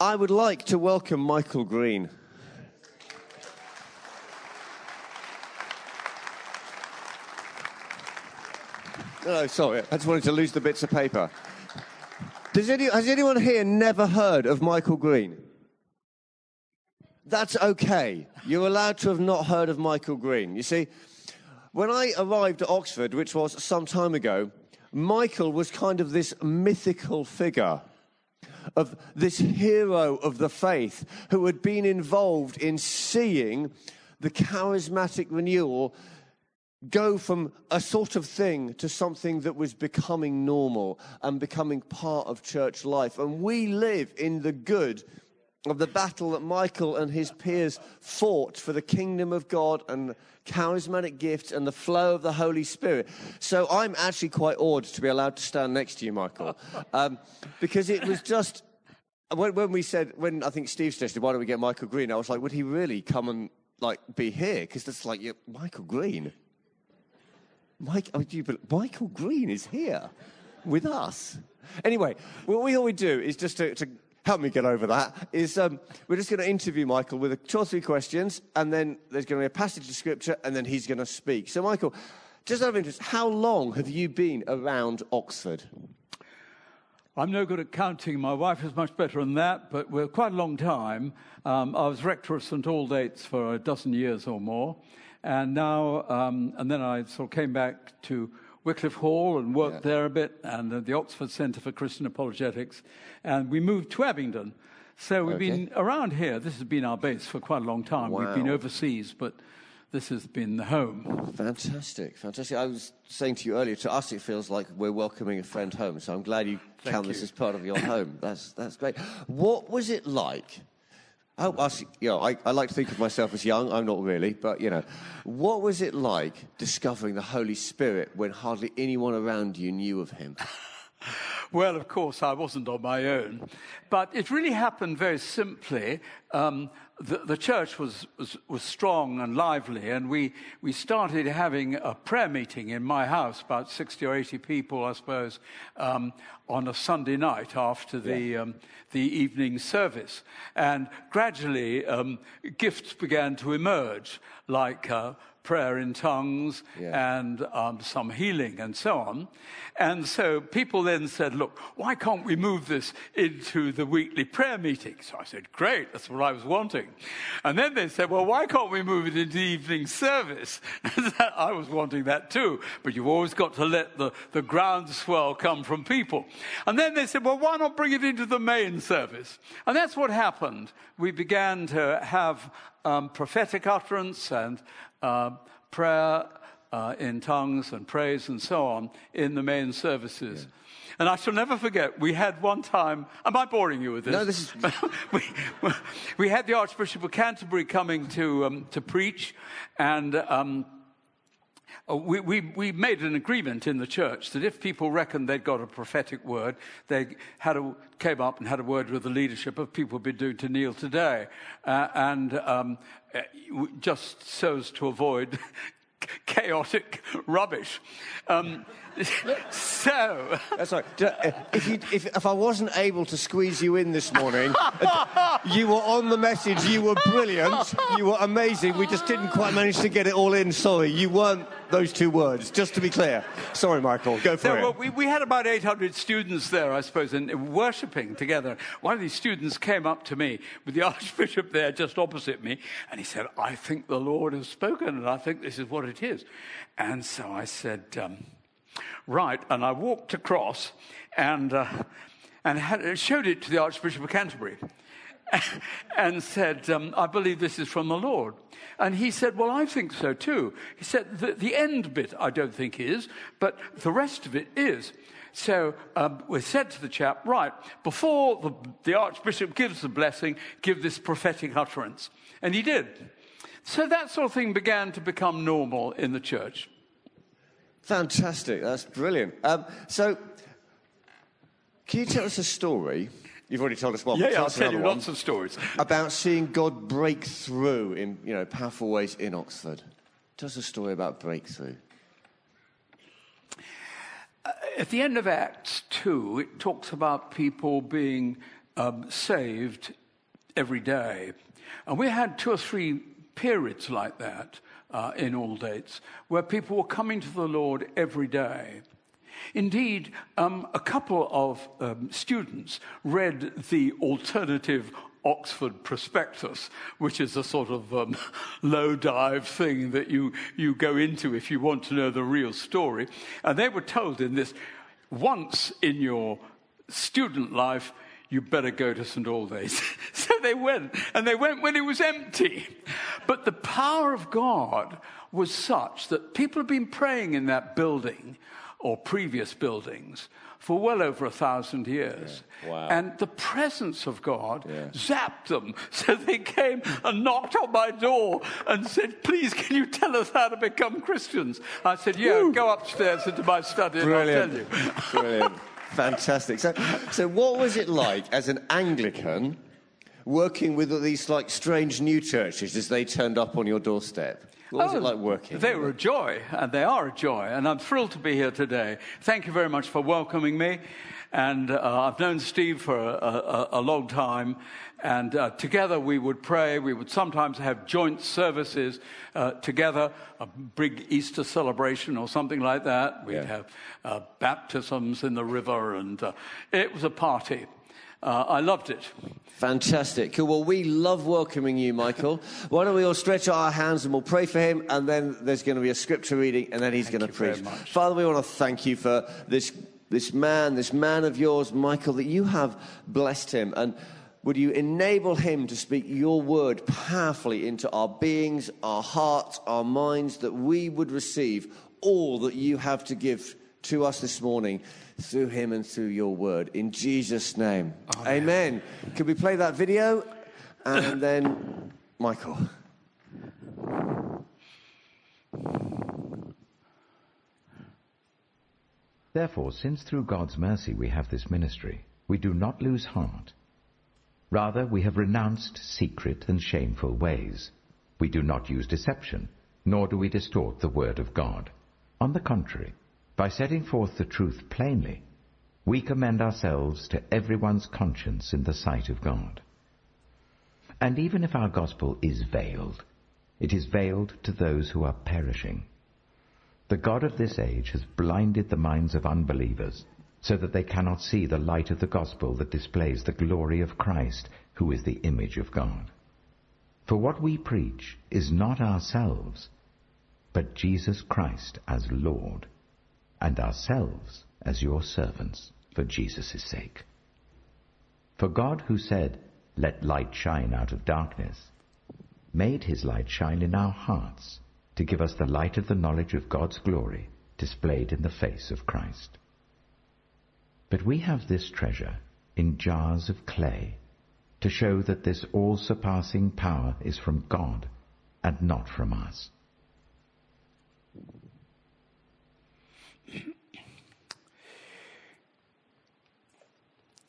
I would like to welcome Michael Green. No, sorry, I just wanted to lose the bits of paper. Any, has anyone here never heard of Michael Green? That's okay. You're allowed to have not heard of Michael Green. You see, when I arrived at Oxford, which was some time ago, Michael was kind of this mythical figure of this hero of the faith who had been involved in seeing the charismatic renewal go from a sort of thing to something that was becoming normal and becoming part of church life. And we live in the good of the battle that Michael and his peers fought for the kingdom of God and charismatic gifts and the flow of the Holy Spirit. So I'm actually quite awed to be allowed to stand next to you, Michael, um, because it was just. When, when we said, when I think Steve suggested, why don't we get Michael Green? I was like, would he really come and like be here? Because that's like yeah, Michael Green. Mike, oh, you, Michael Green is here with us. Anyway, what we always do is just to, to help me get over that is um, we're just going to interview Michael with a, two or three questions, and then there's going to be a passage of scripture, and then he's going to speak. So, Michael, just out of interest, how long have you been around Oxford? I'm no good at counting. My wife is much better than that, but we're quite a long time. Um, I was rector of St Aldate's for a dozen years or more. And now, um, and then I sort of came back to Wycliffe Hall and worked yeah. there a bit, and uh, the Oxford Centre for Christian Apologetics. And we moved to Abingdon. So we've okay. been around here. This has been our base for quite a long time. Wow. We've been overseas, but this has been the home. Fantastic, fantastic. I was saying to you earlier, to us it feels like we're welcoming a friend home. So I'm glad you Thank count you. this as part of your home. That's that's great. What was it like You know, I, I, like to think of myself as young. I'm not really, but you know, what was it like discovering the Holy Spirit when hardly anyone around you knew of Him? well, of course, I wasn't on my own, but it really happened very simply. Um, the, the, church was, was, was, strong and lively, and we, we started having a prayer meeting in my house, about 60 or 80 people, I suppose, um, on a Sunday night after the, yeah. um, the evening service. And gradually, um, gifts began to emerge, like uh, prayer in tongues yeah. and um, some healing and so on. And so people then said, look, why can't we move this into the weekly prayer meeting? So I said, great, that's what I was wanting. And then they said, well, why can't we move it into evening service? I was wanting that too, but you've always got to let the, the groundswell come from people. And then they said, well, why not bring it into the main service? And that's what happened. We began to have um, prophetic utterance and uh, prayer uh, in tongues and praise and so on in the main services. Yeah. And I shall never forget, we had one time, am I boring you with this? No, this is. we, we had the Archbishop of Canterbury coming to, um, to preach, and um, uh, we, we, we, made an agreement in the church that if people reckoned they'd got a prophetic word, they had a, came up and had a word with the leadership of people be doing to kneel today. Uh, and um, uh, just so as to avoid chaotic rubbish. Um, so. That's right. If, you, if, if, I wasn't able to squeeze you in this morning, you were on the message, you were brilliant, you were amazing. We just didn't quite manage to get it all in. Sorry, you weren't those two words, just to be clear. Sorry, Michael, go for it. Well, we, we, had about 800 students there, I suppose, and worshipping together. One of these students came up to me with the Archbishop there just opposite me, and he said, I think the Lord has spoken, and I think this is what it is. And so I said, um, right. And I walked across and, uh, and had, showed it to the Archbishop of Canterbury and said, um, I believe this is from the Lord. And he said, Well, I think so too. He said, The, the end bit I don't think is, but the rest of it is. So um, we said to the chap, Right, before the, the Archbishop gives the blessing, give this prophetic utterance. And he did. So that sort of thing began to become normal in the church. Fantastic. That's brilliant. Um, so, can you tell us a story? You've already told us one. Yeah, yeah I'll tell you lots of stories about seeing God break through in you know powerful ways in Oxford. Tell us a story about breakthrough. Uh, at the end of Acts two, it talks about people being um, saved every day. And we had two or three periods like that uh, in Aldates where people were coming to the Lord every day. Indeed, um, a couple of um, students read the alternative Oxford prospectus, which is a sort of um, low dive thing that you, you go into if you want to know the real story. And they were told in this once in your student life, you better go to St. Aldate's. so they went, and they went when it was empty. But the power of God was such that people have been praying in that building or previous buildings for well over a thousand years. Yeah. Wow. And the presence of God yeah. zapped them. So they came and knocked on my door and said, Please, can you tell us how to become Christians? I said, Yeah, Woo. go upstairs into my study Brilliant. and I'll tell you. Brilliant. Fantastic. So, so, what was it like as an Anglican working with these like strange new churches as they turned up on your doorstep? What was oh, it like working? They were a joy, and they are a joy, and I'm thrilled to be here today. Thank you very much for welcoming me. And uh, I've known Steve for a, a, a long time, and uh, together we would pray. We would sometimes have joint services uh, together, a big Easter celebration or something like that. We'd yeah. have uh, baptisms in the river, and uh, it was a party. Uh, I loved it. Fantastic. Cool. Well, we love welcoming you, Michael. Why don't we all stretch our hands and we'll pray for him, and then there's going to be a scripture reading, and then he's going to preach. Father, we want to thank you for this, this man, this man of yours, Michael, that you have blessed him. And would you enable him to speak your word powerfully into our beings, our hearts, our minds, that we would receive all that you have to give to us this morning through him and through your word. In Jesus' name. Amen. Amen. Could we play that video? And then, Michael. Therefore, since through God's mercy we have this ministry, we do not lose heart. Rather, we have renounced secret and shameful ways. We do not use deception, nor do we distort the word of God. On the contrary, by setting forth the truth plainly, we commend ourselves to everyone's conscience in the sight of God. And even if our gospel is veiled, it is veiled to those who are perishing. The God of this age has blinded the minds of unbelievers, so that they cannot see the light of the gospel that displays the glory of Christ, who is the image of God. For what we preach is not ourselves, but Jesus Christ as Lord and ourselves as your servants for Jesus' sake. For God who said, Let light shine out of darkness, made his light shine in our hearts to give us the light of the knowledge of God's glory displayed in the face of Christ. But we have this treasure in jars of clay to show that this all-surpassing power is from God and not from us.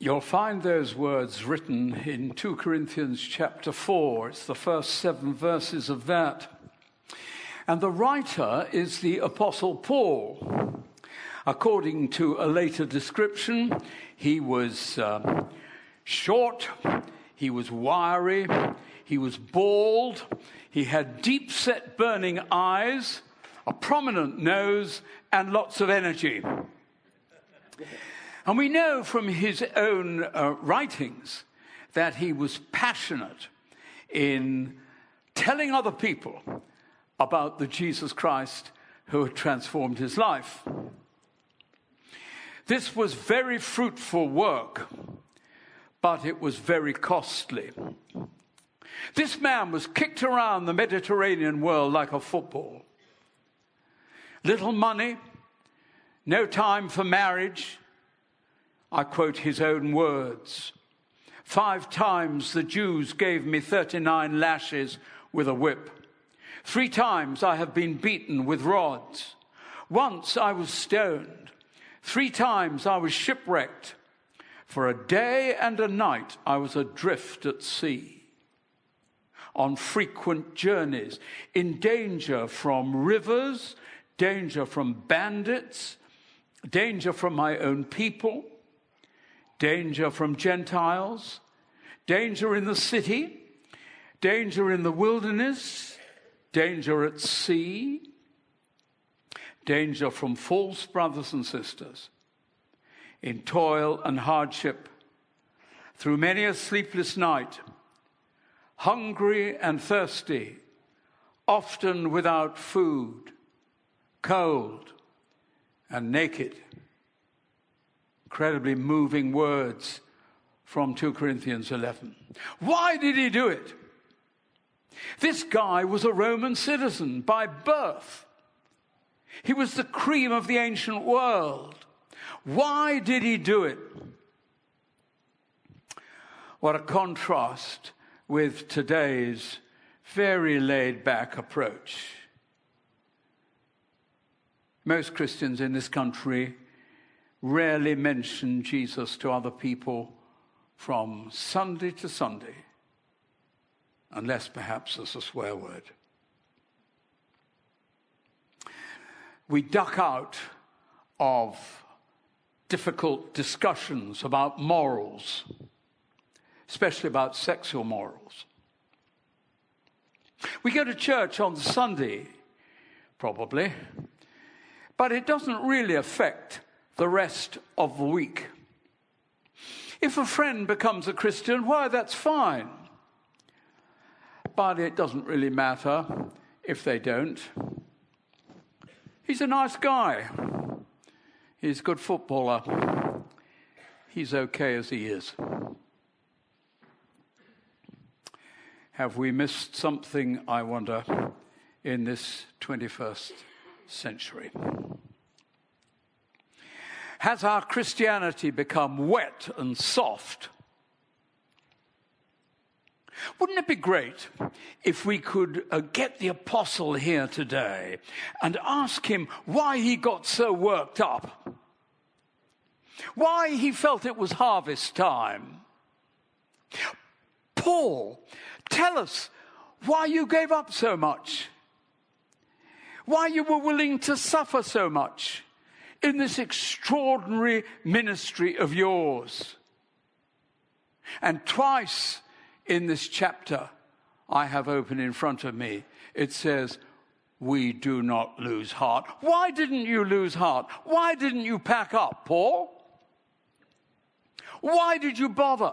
You'll find those words written in 2 Corinthians chapter 4. It's the first seven verses of that. And the writer is the Apostle Paul. According to a later description, he was um, short, he was wiry, he was bald, he had deep set burning eyes, a prominent nose, and lots of energy. And we know from his own uh, writings that he was passionate in telling other people about the Jesus Christ who had transformed his life. This was very fruitful work, but it was very costly. This man was kicked around the Mediterranean world like a football. Little money, no time for marriage, I quote his own words. Five times the Jews gave me 39 lashes with a whip. Three times I have been beaten with rods. Once I was stoned. Three times I was shipwrecked. For a day and a night I was adrift at sea. On frequent journeys, in danger from rivers, danger from bandits, danger from my own people danger from Gentiles, danger in the city, danger in the wilderness, danger at sea, danger from false brothers and sisters, in toil and hardship, through many a sleepless night, hungry and thirsty, often without food, cold and naked. Incredibly moving words from 2 Corinthians 11. Why did he do it? This guy was a Roman citizen by birth. He was the cream of the ancient world. Why did he do it? What a contrast with today's very laid back approach. Most Christians in this country rarely mention Jesus to other people from Sunday to Sunday, unless perhaps as a swear word. We duck out of difficult discussions about morals, especially about sexual morals. We go to church on Sunday, probably, but it doesn't really affect the rest of the week. If a friend becomes a Christian, why, that's fine. But it doesn't really matter if they don't. He's a nice guy. He's a good footballer. He's okay as he is. Have we missed something, I wonder, in this 21st century? Has our Christianity become wet and soft? Wouldn't it be great if we could uh, get the apostle here today and ask him why he got so worked up? Why he felt it was harvest time? Paul, tell us why you gave up so much. Why you were willing to suffer so much in this extraordinary ministry of yours. And twice in this chapter I have open in front of me, it says, We do not lose heart. Why didn't you lose heart? Why didn't you pack up, Paul? Why did you bother?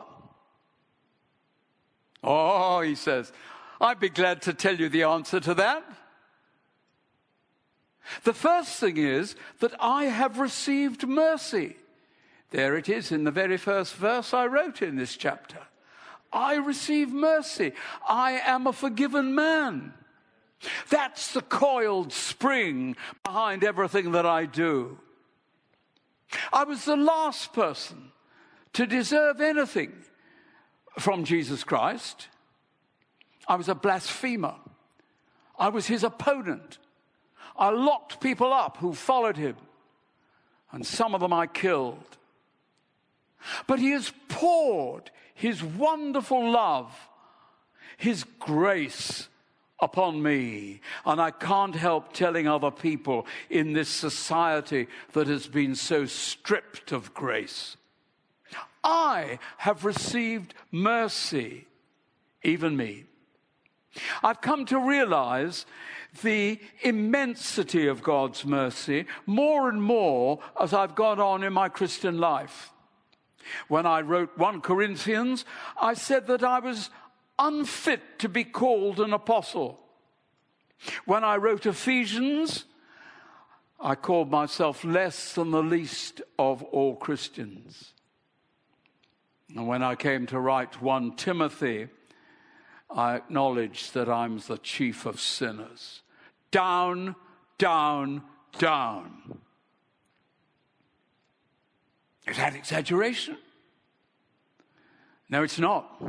Oh, he says, I'd be glad to tell you the answer to that. The first thing is that I have received mercy. There it is in the very first verse I wrote in this chapter. I receive mercy. I am a forgiven man. That's the coiled spring behind everything that I do. I was the last person to deserve anything from Jesus Christ. I was a blasphemer. I was his opponent. I locked people up who followed him, and some of them I killed. But he has poured his wonderful love, his grace upon me. And I can't help telling other people in this society that has been so stripped of grace. I have received mercy, even me. I've come to realize the immensity of God's mercy more and more as I've gone on in my Christian life. When I wrote 1 Corinthians, I said that I was unfit to be called an apostle. When I wrote Ephesians, I called myself less than the least of all Christians. And when I came to write 1 Timothy, I acknowledge that I'm the chief of sinners. Down, down, down. Is that exaggeration? No, it's not.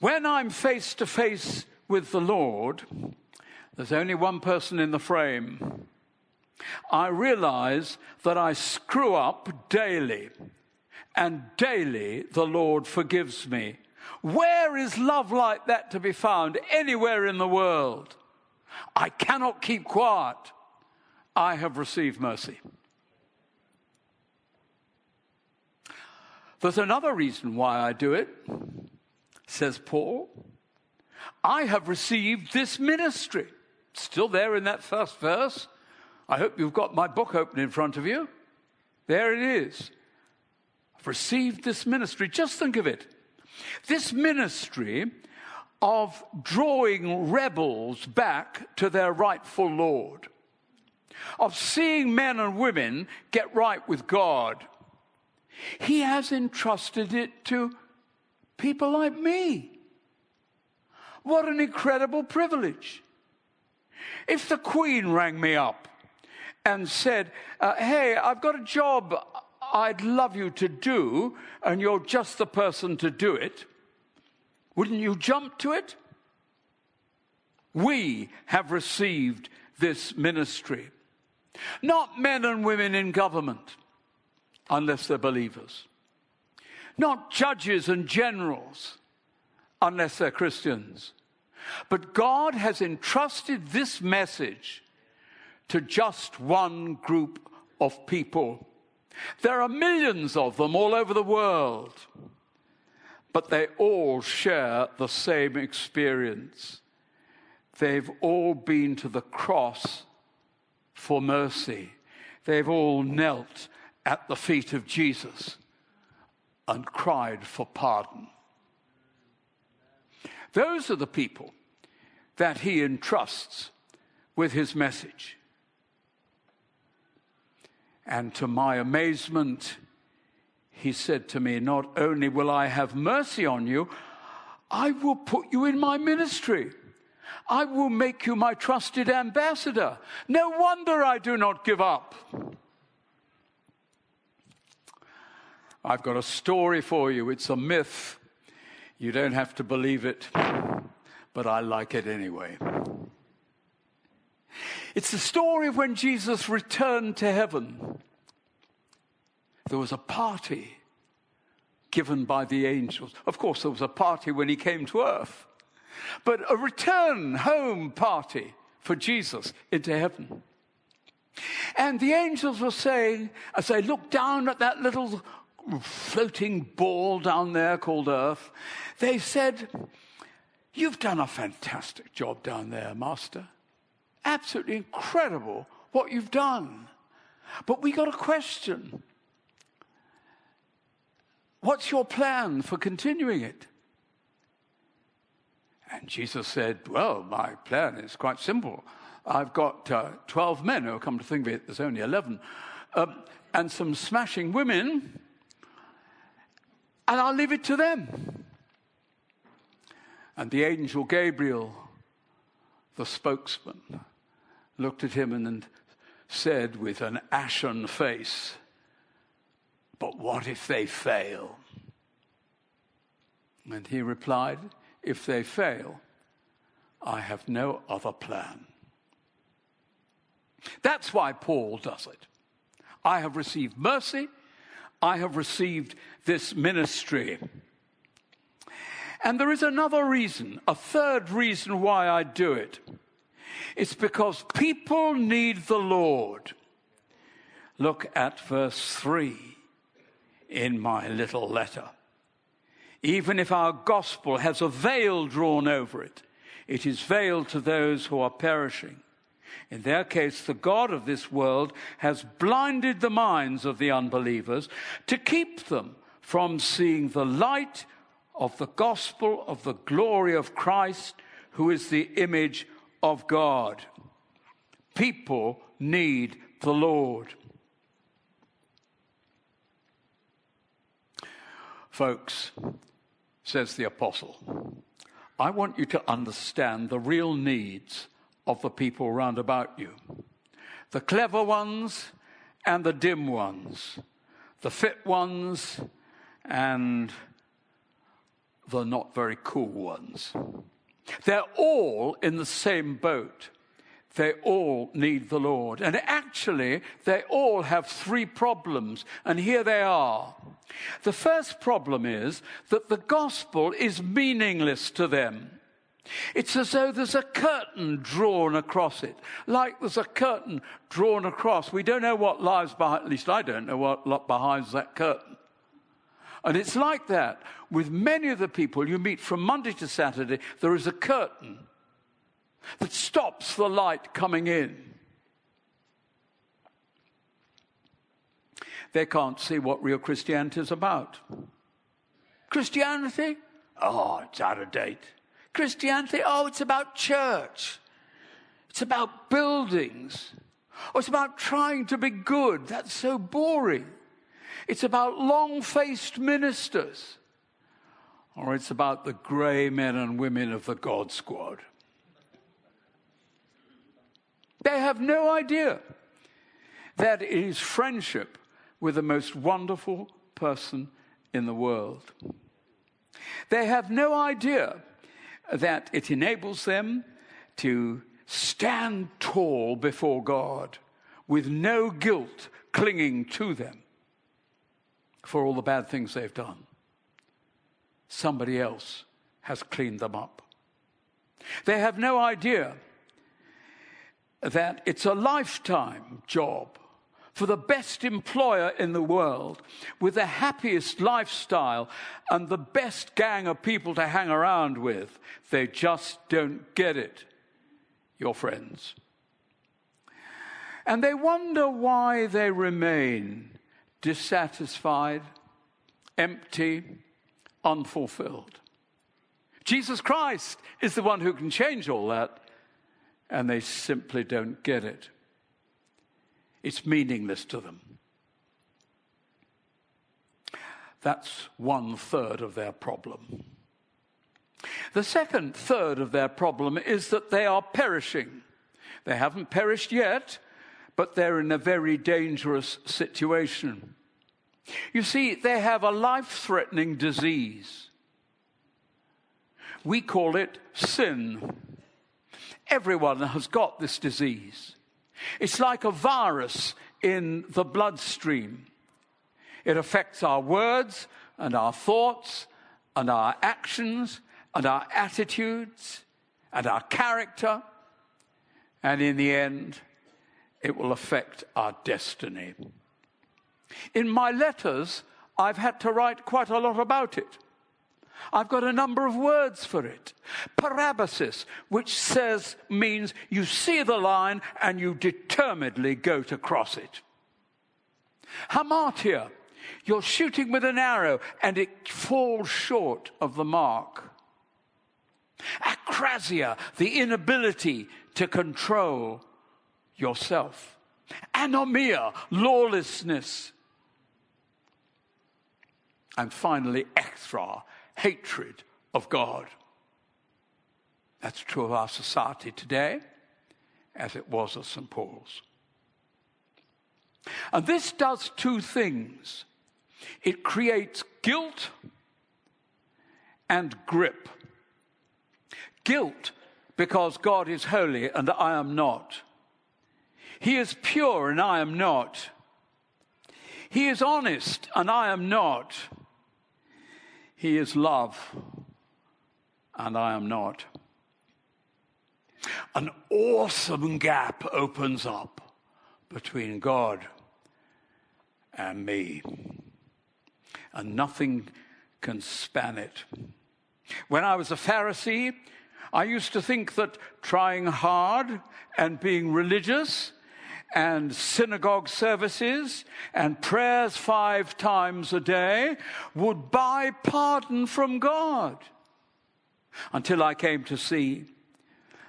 When I'm face to face with the Lord, there's only one person in the frame. I realize that I screw up daily, and daily the Lord forgives me where is love like that to be found anywhere in the world? I cannot keep quiet. I have received mercy. There's another reason why I do it, says Paul. I have received this ministry. Still there in that first verse. I hope you've got my book open in front of you. There it is. I've received this ministry. Just think of it. This ministry of drawing rebels back to their rightful Lord, of seeing men and women get right with God. He has entrusted it to people like me. What an incredible privilege. If the Queen rang me up and said, uh, Hey, I've got a job I'd love you to do, and you're just the person to do it, wouldn't you jump to it? We have received this ministry. Not men and women in government, unless they're believers. Not judges and generals, unless they're Christians. But God has entrusted this message to just one group of people. There are millions of them all over the world, but they all share the same experience. They've all been to the cross for mercy. They've all knelt at the feet of Jesus and cried for pardon. Those are the people that he entrusts with his message. And to my amazement, he said to me, Not only will I have mercy on you, I will put you in my ministry. I will make you my trusted ambassador. No wonder I do not give up. I've got a story for you. It's a myth. You don't have to believe it, but I like it anyway. It's the story of when Jesus returned to heaven. There was a party given by the angels. Of course, there was a party when he came to earth, but a return home party for Jesus into heaven. And the angels were saying, as they looked down at that little floating ball down there called earth, they said, You've done a fantastic job down there, Master. Absolutely incredible what you've done. But we got a question. What's your plan for continuing it? And Jesus said, Well, my plan is quite simple. I've got uh, 12 men who come to think of it, there's only 11, um, and some smashing women, and I'll leave it to them. And the angel Gabriel, the spokesman, looked at him and said with an ashen face, But what if they fail? And he replied, If they fail, I have no other plan. That's why Paul does it. I have received mercy. I have received this ministry. And there is another reason, a third reason why I do it. It's because people need the Lord. Look at verse 3 in my little letter. Even if our gospel has a veil drawn over it, it is veiled to those who are perishing. In their case, the God of this world has blinded the minds of the unbelievers to keep them from seeing the light of the gospel of the glory of Christ, who is the image of God. People need the Lord. Folks, says the apostle, I want you to understand the real needs of the people round about you the clever ones and the dim ones, the fit ones and the not very cool ones. They're all in the same boat. They all need the Lord. And actually, they all have three problems. And here they are. The first problem is that the gospel is meaningless to them. It's as though there's a curtain drawn across it, like there's a curtain drawn across. We don't know what lies behind, at least I don't know what lies behind that curtain. And it's like that with many of the people you meet from Monday to Saturday. There is a curtain that stops the light coming in. They can't see what real Christianity is about. Christianity? Oh, it's out of date. Christianity? Oh, it's about church. It's about buildings. Or it's about trying to be good. That's so boring. It's about long faced ministers. Or it's about the grey men and women of the God Squad. They have no idea that it is friendship with the most wonderful person in the world. They have no idea that it enables them to stand tall before God with no guilt clinging to them for all the bad things they've done. Somebody else has cleaned them up. They have no idea that it's a lifetime job for the best employer in the world with the happiest lifestyle and the best gang of people to hang around with. They just don't get it, your friends. And they wonder why they remain dissatisfied, empty, unfulfilled. Jesus Christ is the one who can change all that, and they simply don't get it. It's meaningless to them. That's one third of their problem. The second third of their problem is that they are perishing. They haven't perished yet, but they're in a very dangerous situation. You see, they have a life threatening disease. We call it sin. Everyone has got this disease. It's like a virus in the bloodstream. It affects our words and our thoughts and our actions and our attitudes and our character. And in the end, it will affect our destiny. In my letters, I've had to write quite a lot about it. I've got a number of words for it. Parabasis, which says, means you see the line and you determinedly go to cross it. Hamartia, you're shooting with an arrow and it falls short of the mark. Akrasia, the inability to control yourself. Anomia, lawlessness. And finally, echthra, hatred of God. That's true of our society today, as it was at St. Paul's. And this does two things it creates guilt and grip. Guilt because God is holy and I am not. He is pure and I am not. He is honest and I am not. He is love, and I am not. An awesome gap opens up between God and me, and nothing can span it. When I was a Pharisee, I used to think that trying hard and being religious and synagogue services and prayers five times a day would buy pardon from God. Until I came to see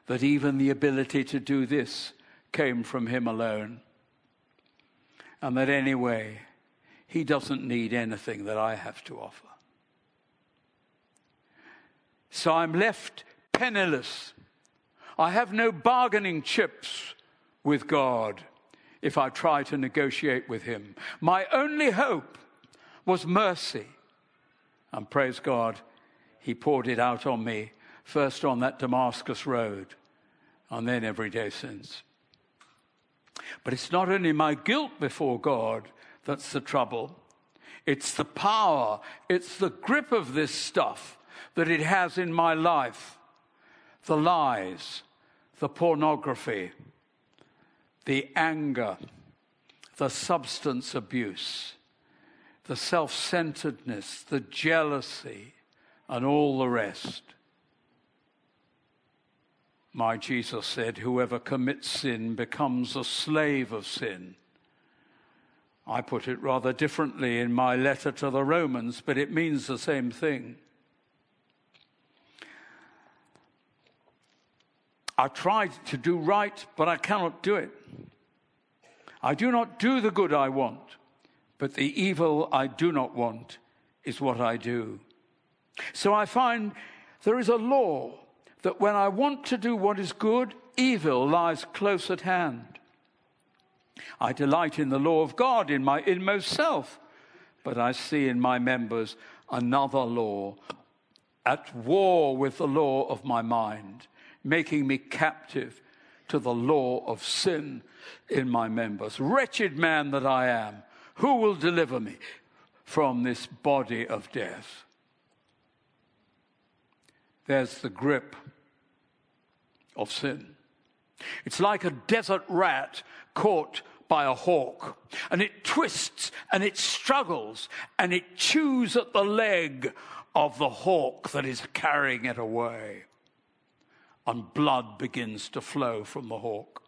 that even the ability to do this came from Him alone. And that anyway, He doesn't need anything that I have to offer. So I'm left penniless. I have no bargaining chips with God if I try to negotiate with him. My only hope was mercy. And praise God, he poured it out on me, first on that Damascus road, and then every day since. But it's not only my guilt before God that's the trouble, it's the power, it's the grip of this stuff that it has in my life the lies, the pornography, the anger, the substance abuse, the self centeredness, the jealousy, and all the rest. My Jesus said, Whoever commits sin becomes a slave of sin. I put it rather differently in my letter to the Romans, but it means the same thing. I tried to do right, but I cannot do it. I do not do the good I want, but the evil I do not want is what I do. So I find there is a law that when I want to do what is good, evil lies close at hand. I delight in the law of God in my inmost self, but I see in my members another law at war with the law of my mind making me captive to the law of sin in my members. Wretched man that I am, who will deliver me from this body of death? There's the grip of sin. It's like a desert rat caught by a hawk, and it twists and it struggles and it chews at the leg of the hawk that is carrying it away and blood begins to flow from the hawk.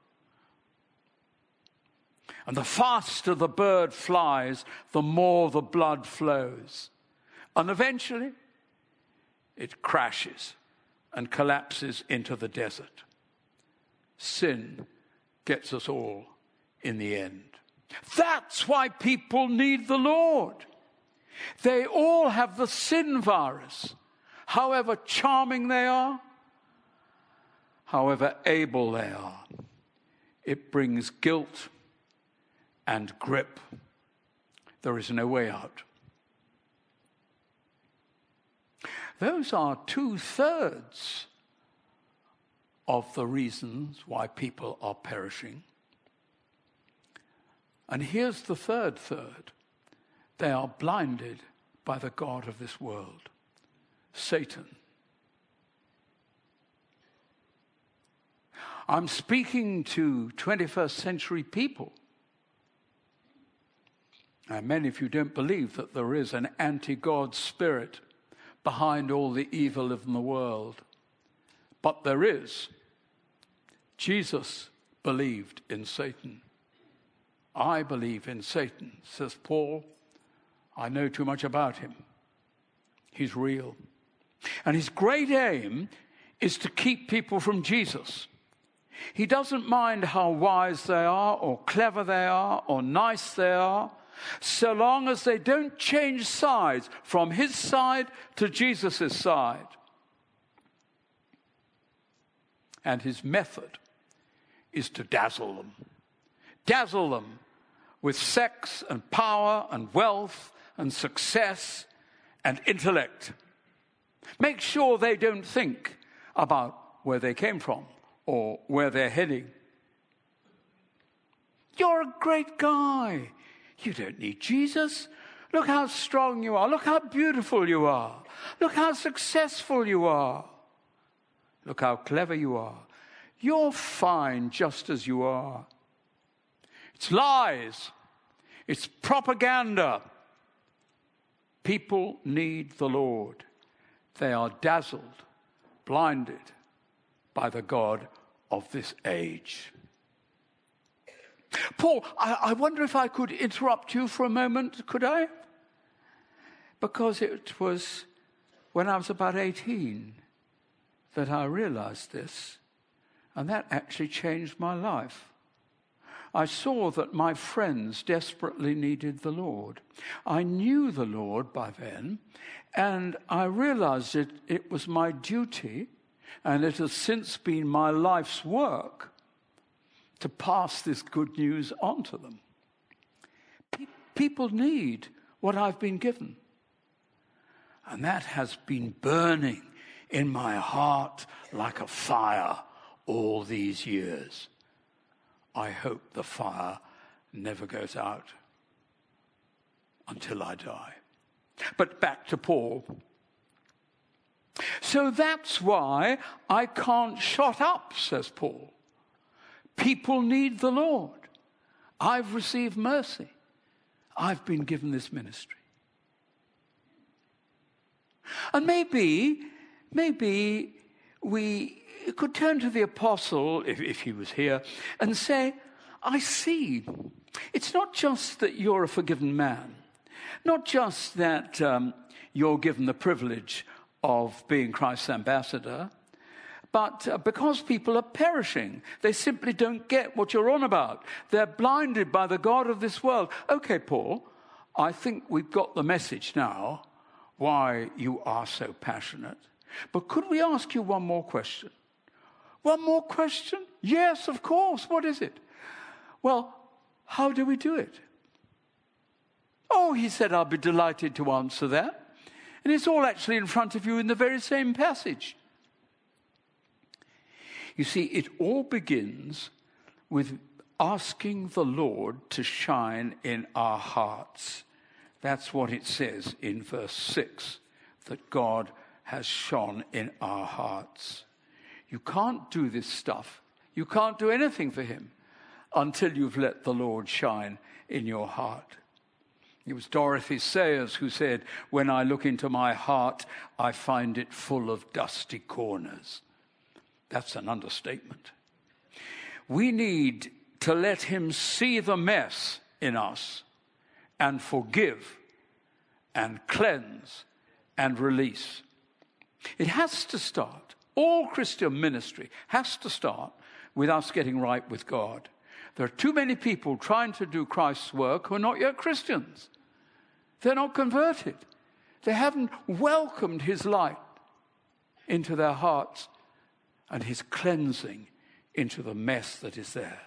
And the faster the bird flies, the more the blood flows. And eventually, it crashes and collapses into the desert. Sin gets us all in the end. That's why people need the Lord. They all have the sin virus, however charming they are, however able they are. It brings guilt and grip. There is no way out. Those are two thirds of the reasons why people are perishing. And here's the third third they are blinded by the God of this world, Satan. I'm speaking to 21st century people. And many of you don't believe that there is an anti God spirit behind all the evil in the world. But there is. Jesus believed in Satan. I believe in Satan, says Paul. I know too much about him. He's real. And his great aim is to keep people from Jesus. He doesn't mind how wise they are, or clever they are, or nice they are, so long as they don't change sides from his side to Jesus' side. And his method is to dazzle them. Dazzle them with sex and power and wealth and success and intellect. Make sure they don't think about where they came from or where they're heading. You're a great guy. You don't need Jesus. Look how strong you are. Look how beautiful you are. Look how successful you are. Look how clever you are. You're fine just as you are. It's lies. It's propaganda. People need the Lord. They are dazzled, blinded by the God of this age. Paul, I, I, wonder if I could interrupt you for a moment, could I? Because it was when I was about 18 that I realized this, and that actually changed my life. I saw that my friends desperately needed the Lord. I knew the Lord by then, and I realized that it was my duty and it has since been my life's work to pass this good news on to them. Pe- people need what I've been given. And that has been burning in my heart like a fire all these years. I hope the fire never goes out until I die. But back to Paul. So that's why I can't shut up, says Paul. People need the Lord. I've received mercy. I've been given this ministry. And maybe, maybe we could turn to the apostle, if, if he was here, and say, I see. It's not just that you're a forgiven man, not just that um, you're given the privilege of being Christ's ambassador, but uh, because people are perishing, they simply don't get what you're on about. They're blinded by the God of this world. Okay, Paul, I think we've got the message now why you are so passionate. But could we ask you one more question? One more question? Yes, of course. What is it? Well, how do we do it? Oh, he said, I'll be delighted to answer that. And it's all actually in front of you in the very same passage. You see, it all begins with asking the Lord to shine in our hearts. That's what it says in verse 6 that God has shone in our hearts. You can't do this stuff. You can't do anything for Him until you've let the Lord shine in your heart. It was Dorothy Sayers who said, When I look into my heart, I find it full of dusty corners. That's an understatement. We need to let Him see the mess in us and forgive and cleanse and release. It has to start. All Christian ministry has to start with us getting right with God. There are too many people trying to do Christ's work who are not yet Christians. They're not converted. They haven't welcomed His light into their hearts and His cleansing into the mess that is there.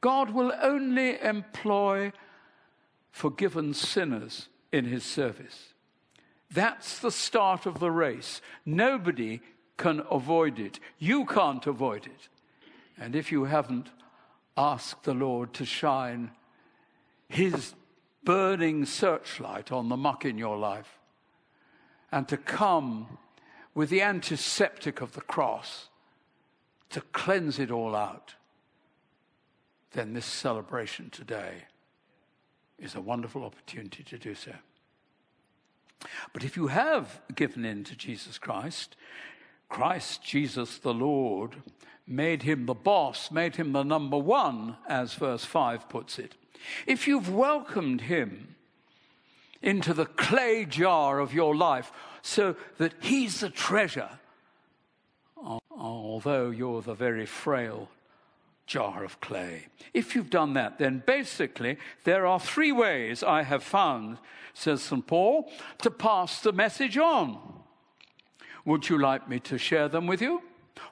God will only employ forgiven sinners in His service. That's the start of the race. Nobody can avoid it. You can't avoid it. And if you haven't, asked the Lord to shine His burning searchlight on the muck in your life and to come with the antiseptic of the cross to cleanse it all out, then this celebration today is a wonderful opportunity to do so. But if you have given in to Jesus Christ, Christ Jesus the Lord made him the boss, made him the number one, as verse 5 puts it. If you've welcomed him into the clay jar of your life so that he's the treasure, although you're the very frail jar of clay. If you've done that, then basically there are three ways I have found, says St. Paul, to pass the message on. Would you like me to share them with you?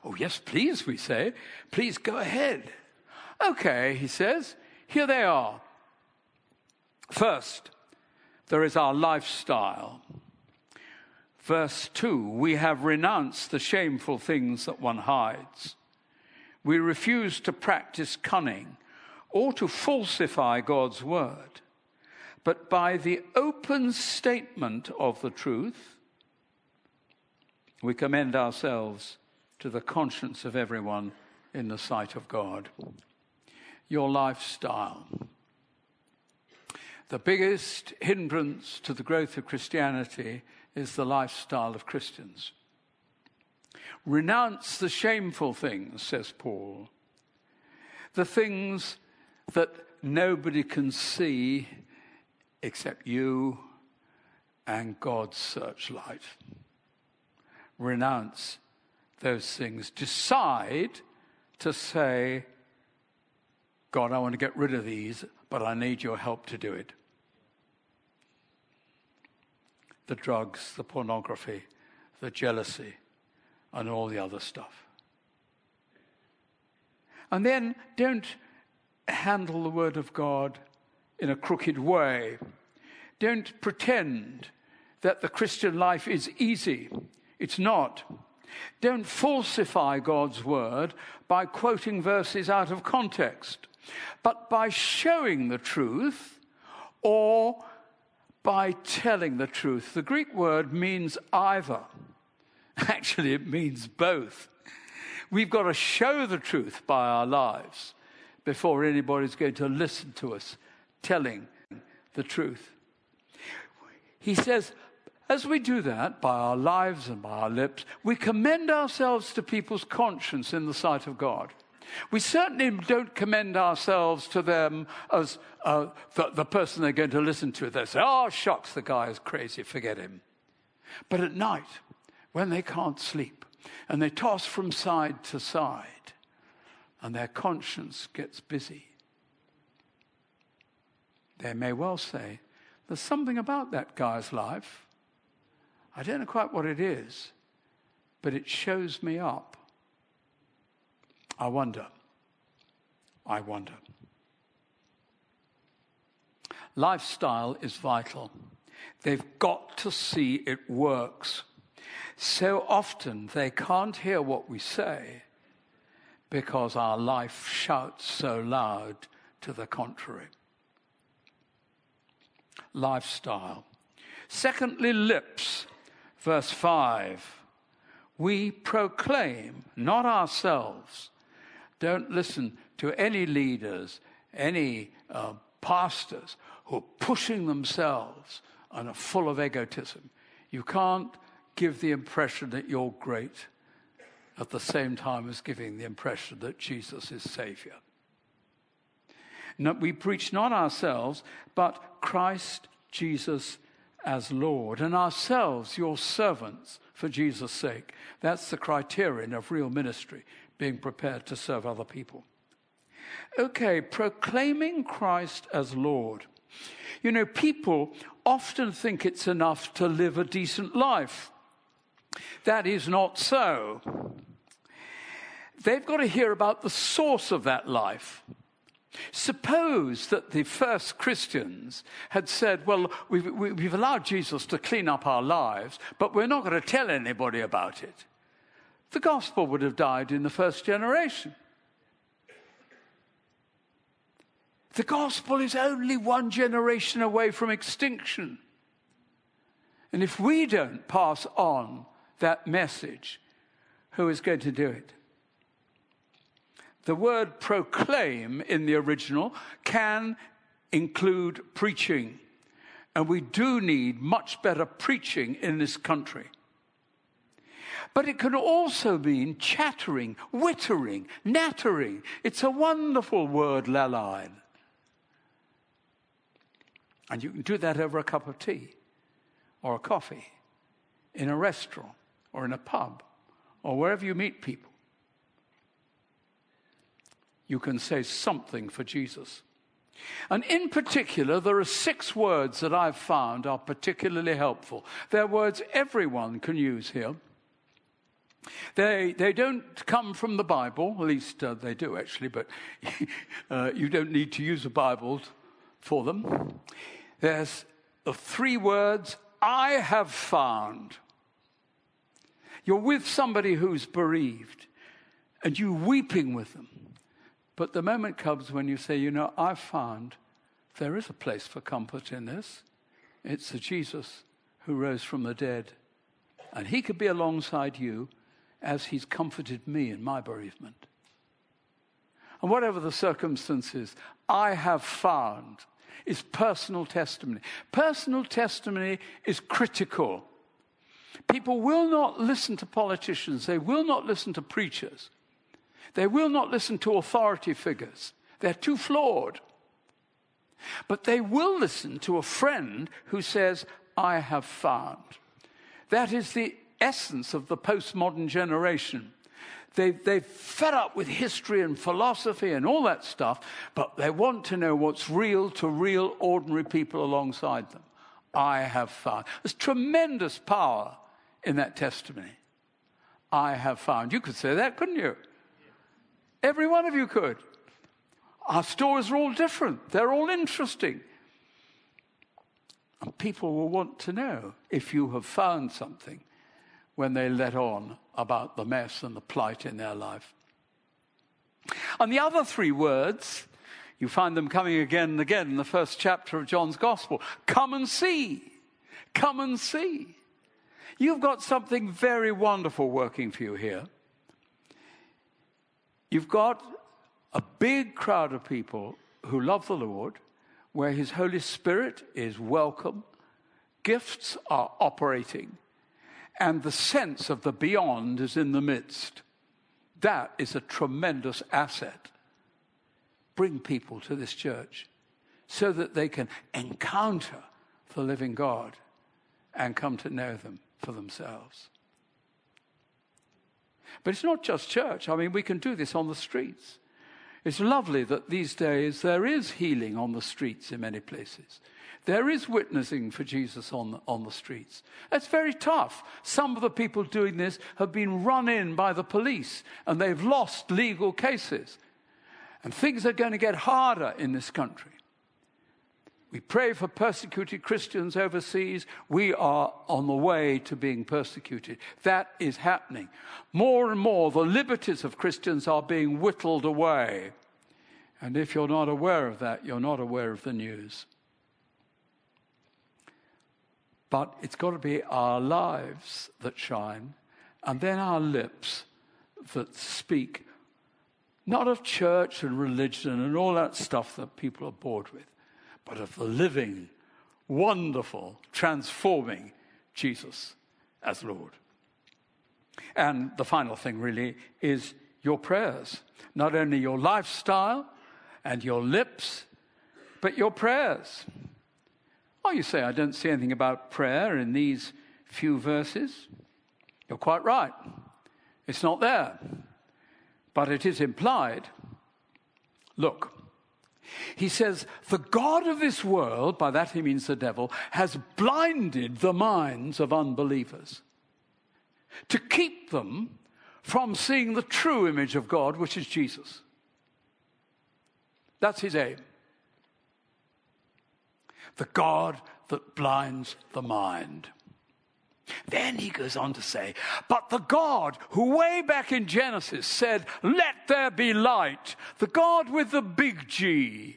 Oh, yes, please, we say. Please go ahead. Okay, he says. Here they are. First, there is our lifestyle. Verse 2 we have renounced the shameful things that one hides. We refuse to practice cunning or to falsify God's word, but by the open statement of the truth, we commend ourselves to the conscience of everyone in the sight of God. Your lifestyle. The biggest hindrance to the growth of Christianity is the lifestyle of Christians. Renounce the shameful things, says Paul, the things that nobody can see except you and God's searchlight. Renounce those things. Decide to say, God, I want to get rid of these, but I need your help to do it. The drugs, the pornography, the jealousy, and all the other stuff. And then don't handle the Word of God in a crooked way. Don't pretend that the Christian life is easy. It's not. Don't falsify God's Word by quoting verses out of context, but by showing the truth or by telling the truth. The Greek word means either. Actually, it means both. We've got to show the truth by our lives before anybody's going to listen to us telling the truth. He says, as we do that by our lives and by our lips, we commend ourselves to people's conscience in the sight of God. We certainly don't commend ourselves to them as uh, the, the person they're going to listen to. They say, oh, shucks, the guy is crazy, forget him. But at night, when they can't sleep and they toss from side to side and their conscience gets busy, they may well say, There's something about that guy's life. I don't know quite what it is, but it shows me up. I wonder. I wonder. Lifestyle is vital. They've got to see it works. So often they can't hear what we say because our life shouts so loud to the contrary. Lifestyle. Secondly, lips. Verse 5. We proclaim, not ourselves. Don't listen to any leaders, any uh, pastors who are pushing themselves and are full of egotism. You can't give the impression that you're great at the same time as giving the impression that Jesus is Savior. No, we preach not ourselves, but Christ Jesus as Lord, and ourselves your servants for Jesus' sake. That's the criterion of real ministry, being prepared to serve other people. Okay, proclaiming Christ as Lord. You know, people often think it's enough to live a decent life. That is not so. They've got to hear about the source of that life. Suppose that the first Christians had said, Well, we've, we've, allowed Jesus to clean up our lives, but we're not going to tell anybody about it. The gospel would have died in the first generation. The gospel is only one generation away from extinction. And if we don't pass on that message, who is going to do it? The word proclaim in the original can include preaching. And we do need much better preaching in this country. But it can also mean chattering, wittering, nattering. It's a wonderful word, lalein. And you can do that over a cup of tea or a coffee in a restaurant or in a pub or wherever you meet people. You can say something for Jesus. And in particular, there are six words that I've found are particularly helpful. They're words everyone can use here. They, they don't come from the Bible, at least uh, they do actually, but uh, you don't need to use a Bible for them. There's the three words I have found. You're with somebody who's bereaved and you're weeping with them. But the moment comes when you say, you know, I've found there is a place for comfort in this. It's the Jesus who rose from the dead. And he could be alongside you as he's comforted me in my bereavement. And whatever the circumstances, I have found is personal testimony. Personal testimony is critical. People will not listen to politicians, they will not listen to preachers, they will not listen to authority figures. They're too flawed. But they will listen to a friend who says, I have found. That is the essence of the postmodern generation. They've, they've fed up with history and philosophy and all that stuff, but they want to know what's real to real, ordinary people alongside them. I have found. There's tremendous power in that testimony. I have found. You could say that, couldn't you? Every one of you could. Our stories are all different, they're all interesting. And people will want to know if you have found something when they let on about the mess and the plight in their life. And the other three words, you find them coming again and again in the first chapter of John's Gospel come and see. Come and see. You've got something very wonderful working for you here. You've got a big crowd of people who love the Lord, where His Holy Spirit is welcome Gifts are operating, and the sense of the beyond is in the midst. That is a tremendous asset. Bring people to this church so that they can encounter the living God and come to know them for themselves. But it's not just church. I mean, we can do this on the streets. It's lovely that these days there is healing on the streets in many places. There is witnessing for Jesus on the, on the streets. It's very tough. Some of the people doing this have been run in by the police and they've lost legal cases. And things are going to get harder in this country. We pray for persecuted Christians overseas. We are on the way to being persecuted. That is happening. More and more, the liberties of Christians are being whittled away. And if you're not aware of that, you're not aware of the news. But it's got to be our lives that shine, and then our lips that speak, not of church and religion and all that stuff that people are bored with but of the living, wonderful, transforming Jesus as Lord. And the final thing, really, is your prayers. Not only your lifestyle and your lips, but your prayers. Oh, you say, I don't see anything about prayer in these few verses. You're quite right. It's not there. But it is implied. Look, he says, The God of this world, by that he means the devil, has blinded the minds of unbelievers to keep them from seeing the true image of God, which is Jesus. That's his aim. The God that blinds the mind. Then he goes on to say, But the God who way back in Genesis said, Let there be light, the God with the big G,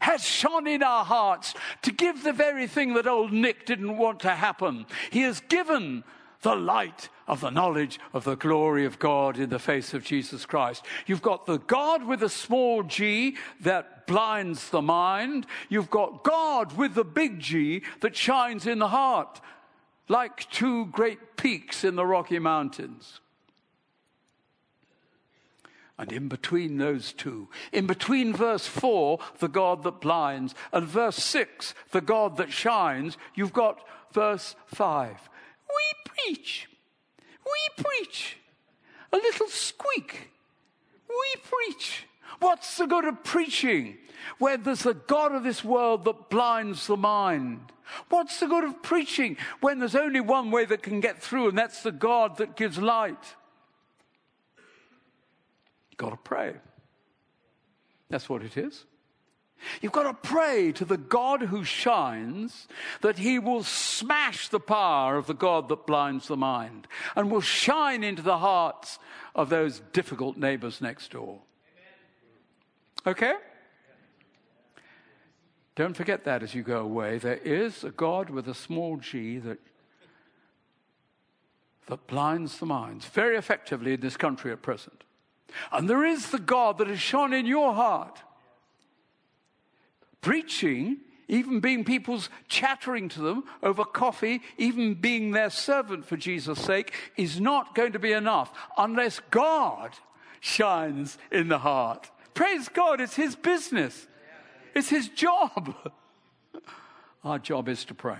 has shone in our hearts to give the very thing that old Nick didn't want to happen. He has given the light of the knowledge of the glory of God in the face of Jesus Christ. You've got the God with a small g that blinds the mind. You've got God with the big G that shines in the heart like two great peaks in the Rocky Mountains. And in between those two, in between verse 4, the God that blinds, and verse 6, the God that shines, you've got verse 5. We preach. We preach. A little squeak. We preach. What's the good of preaching where there's a God of this world that blinds the mind? What's the good of preaching when there's only one way that can get through, and that's the God that gives light? You've got to pray. That's what it is. You've got to pray to the God who shines that he will smash the power of the God that blinds the mind and will shine into the hearts of those difficult neighbors next door. Okay? Don't forget that as you go away. There is a God with a small g that, that blinds the minds very effectively in this country at present. And there is the God that has shone in your heart. Preaching, even being people's chattering to them over coffee, even being their servant for Jesus' sake, is not going to be enough unless God shines in the heart. Praise God, it's His business. It's his job. Our job is to pray.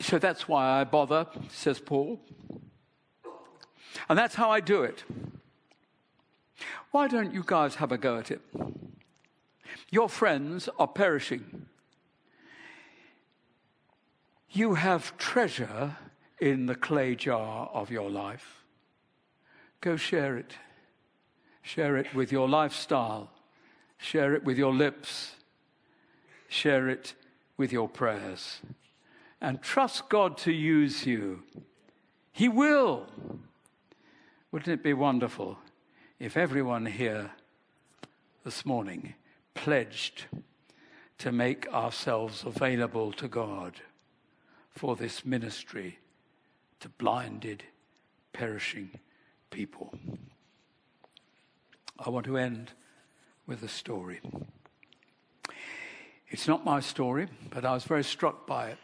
So that's why I bother, says Paul. And that's how I do it. Why don't you guys have a go at it? Your friends are perishing. You have treasure in the clay jar of your life. Go share it. Share it with your lifestyle. Share it with your lips. Share it with your prayers. And trust God to use you. He will. Wouldn't it be wonderful if everyone here this morning pledged to make ourselves available to God for this ministry to blinded, perishing people. I want to end with a story. It's not my story, but I was very struck by it.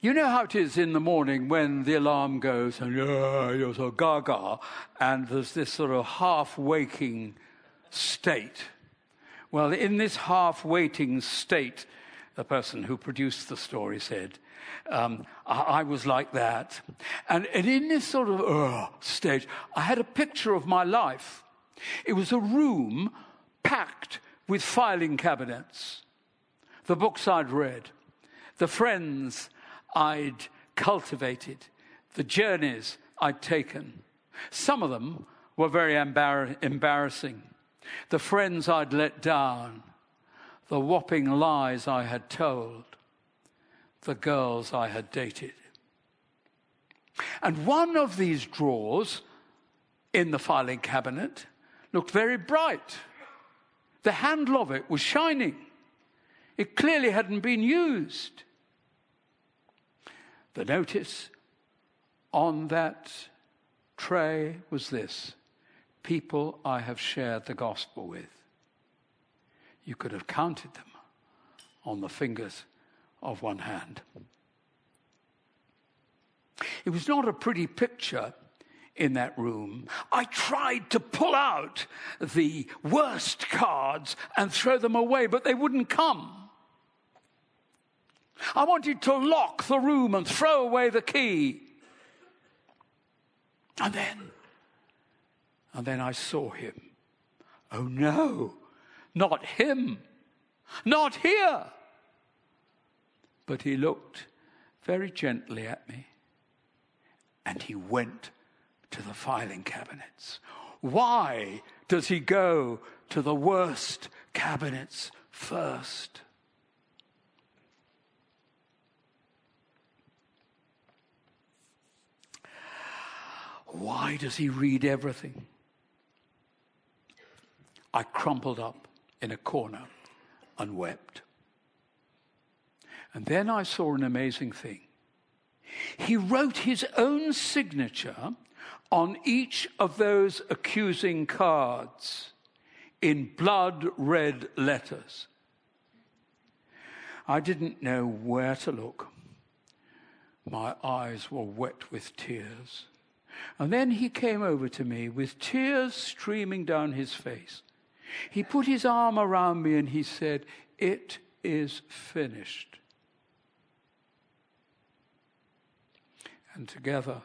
You know how it is in the morning when the alarm goes and you're of gaga, and there's this sort of half waking state. Well, in this half waiting state, the person who produced the story said, um, I, I, was like that. And, and in this sort of uh, stage, I had a picture of my life. It was a room packed with filing cabinets, the books I'd read, the friends I'd cultivated, the journeys I'd taken. Some of them were very embar- embarrassing. The friends I'd let down, the whopping lies I had told, the girls I had dated. And one of these drawers in the filing cabinet looked very bright. The handle of it was shining. It clearly hadn't been used. The notice on that tray was this people I have shared the gospel with. You could have counted them on the fingers of one hand. It was not a pretty picture in that room. I tried to pull out the worst cards and throw them away, but they wouldn't come. I wanted to lock the room and throw away the key. And then, and then I saw him. Oh no, not him, not here. But he looked very gently at me and he went to the filing cabinets. Why does he go to the worst cabinets first? Why does he read everything? I crumpled up in a corner and wept. And then I saw an amazing thing. He wrote his own signature on each of those accusing cards in blood red letters. I didn't know where to look. My eyes were wet with tears. And then he came over to me with tears streaming down his face. He put his arm around me and he said, It is finished. And together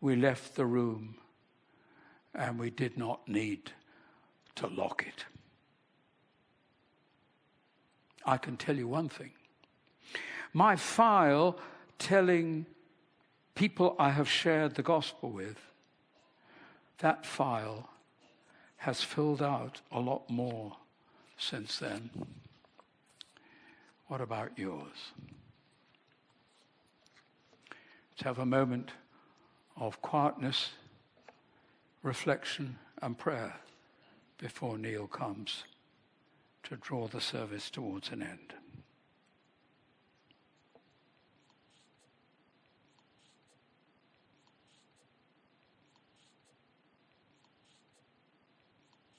we left the room and we did not need to lock it. I can tell you one thing. My file telling people I have shared the gospel with, that file has filled out a lot more since then. What about yours? Let's have a moment of quietness, reflection, and prayer before Neil comes to draw the service towards an end.